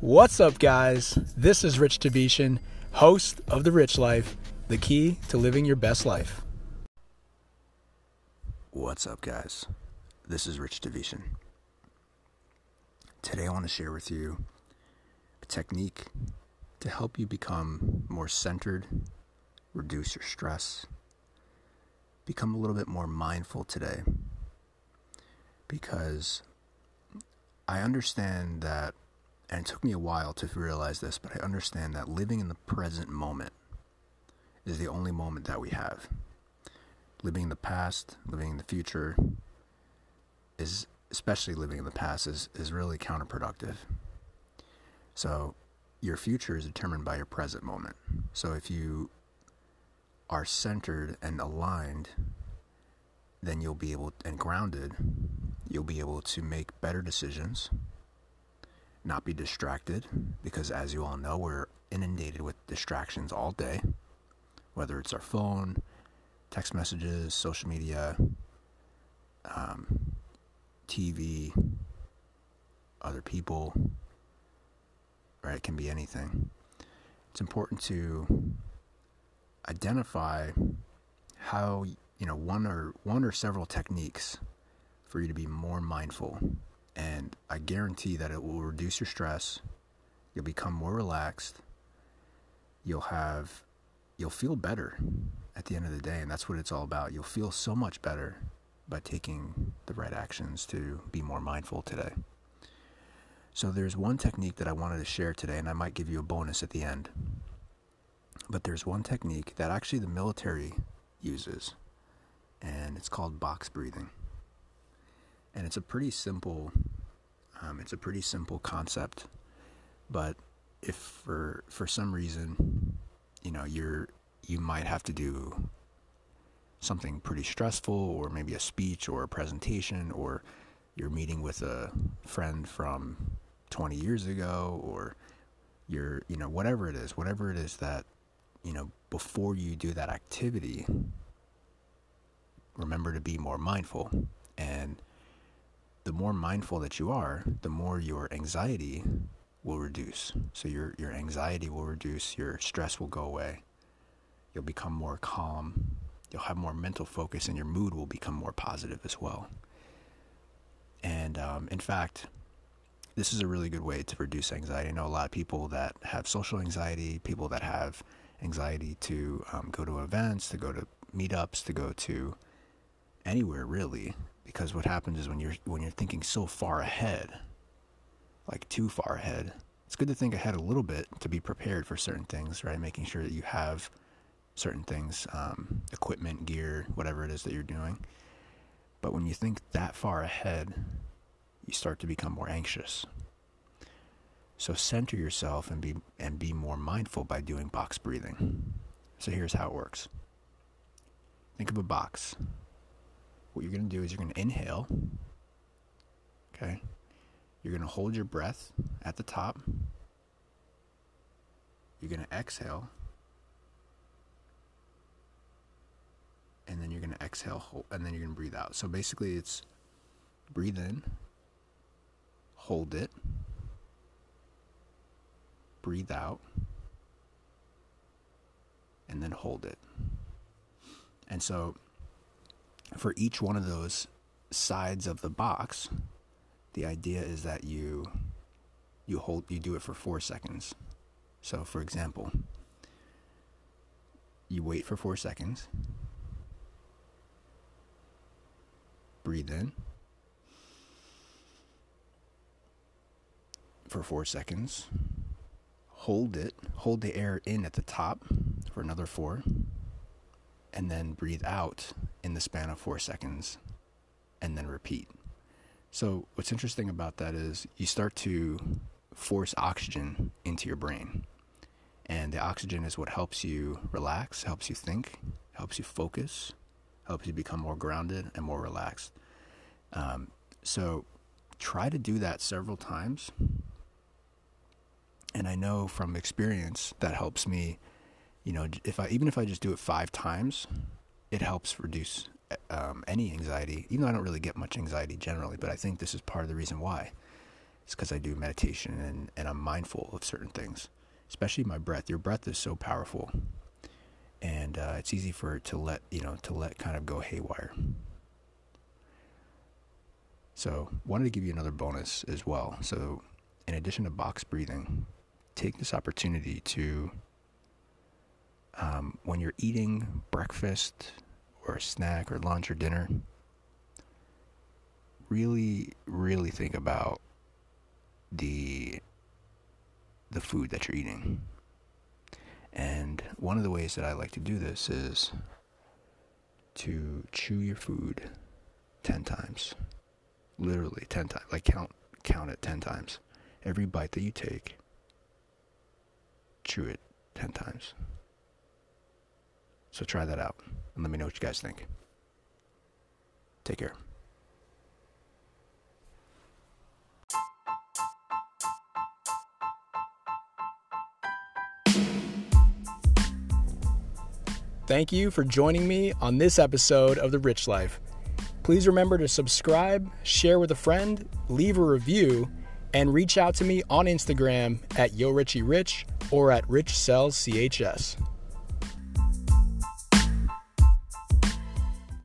What's up, guys? This is Rich Tavishan, host of The Rich Life, the key to living your best life. What's up, guys? This is Rich Tavishan. Today, I want to share with you a technique to help you become more centered, reduce your stress, become a little bit more mindful today. Because I understand that and it took me a while to realize this, but I understand that living in the present moment is the only moment that we have. Living in the past, living in the future is especially living in the past is, is really counterproductive. So your future is determined by your present moment. So if you are centered and aligned, then you'll be able and grounded, you'll be able to make better decisions not be distracted because, as you all know, we're inundated with distractions all day, whether it's our phone, text messages, social media, um, TV, other people, right? It can be anything. It's important to identify how you know one or one or several techniques for you to be more mindful and I guarantee that it will reduce your stress. You'll become more relaxed. You'll have you'll feel better at the end of the day, and that's what it's all about. You'll feel so much better by taking the right actions to be more mindful today. So there's one technique that I wanted to share today, and I might give you a bonus at the end. But there's one technique that actually the military uses, and it's called box breathing and it's a pretty simple um, it's a pretty simple concept but if for for some reason you know you're you might have to do something pretty stressful or maybe a speech or a presentation or you're meeting with a friend from 20 years ago or you're you know whatever it is whatever it is that you know before you do that activity remember to be more mindful and the more mindful that you are, the more your anxiety will reduce. So your your anxiety will reduce, your stress will go away. You'll become more calm. You'll have more mental focus, and your mood will become more positive as well. And um, in fact, this is a really good way to reduce anxiety. I know a lot of people that have social anxiety, people that have anxiety to um, go to events, to go to meetups, to go to anywhere really because what happens is when you're when you're thinking so far ahead like too far ahead it's good to think ahead a little bit to be prepared for certain things right? Making sure that you have certain things um, equipment gear whatever it is that you're doing. But when you think that far ahead you start to become more anxious. So center yourself and be and be more mindful by doing box breathing. So here's how it works. Think of a box what you're going to do is you're going to inhale. Okay. You're going to hold your breath at the top. You're going to exhale. And then you're going to exhale, and then you're going to breathe out. So basically, it's breathe in, hold it, breathe out, and then hold it. And so for each one of those sides of the box, the idea is that you you hold you do it for 4 seconds. So for example, you wait for 4 seconds. Breathe in. For 4 seconds. Hold it. Hold the air in at the top for another 4 and then breathe out in the span of four seconds and then repeat. So, what's interesting about that is you start to force oxygen into your brain. And the oxygen is what helps you relax, helps you think, helps you focus, helps you become more grounded and more relaxed. Um, so, try to do that several times. And I know from experience that helps me you know, if I even if I just do it five times, it helps reduce um, any anxiety. Even though I don't really get much anxiety generally, but I think this is part of the reason why. It's because I do meditation and, and I'm mindful of certain things, especially my breath. Your breath is so powerful, and uh, it's easy for it to let you know to let kind of go haywire. So, wanted to give you another bonus as well. So, in addition to box breathing, take this opportunity to, um, when you're eating breakfast or a snack or lunch or dinner, really, really think about the the food that you're eating. And one of the ways that I like to do this is to chew your food 10 times. Literally 10 times. Like count count it 10 times. Every bite that you take, chew it 10 times. So try that out and let me know what you guys think. Take care. Thank you for joining me on this episode of The Rich Life. Please remember to subscribe, share with a friend, leave a review, and reach out to me on Instagram at YoRichieRich or at RichCellsCHS.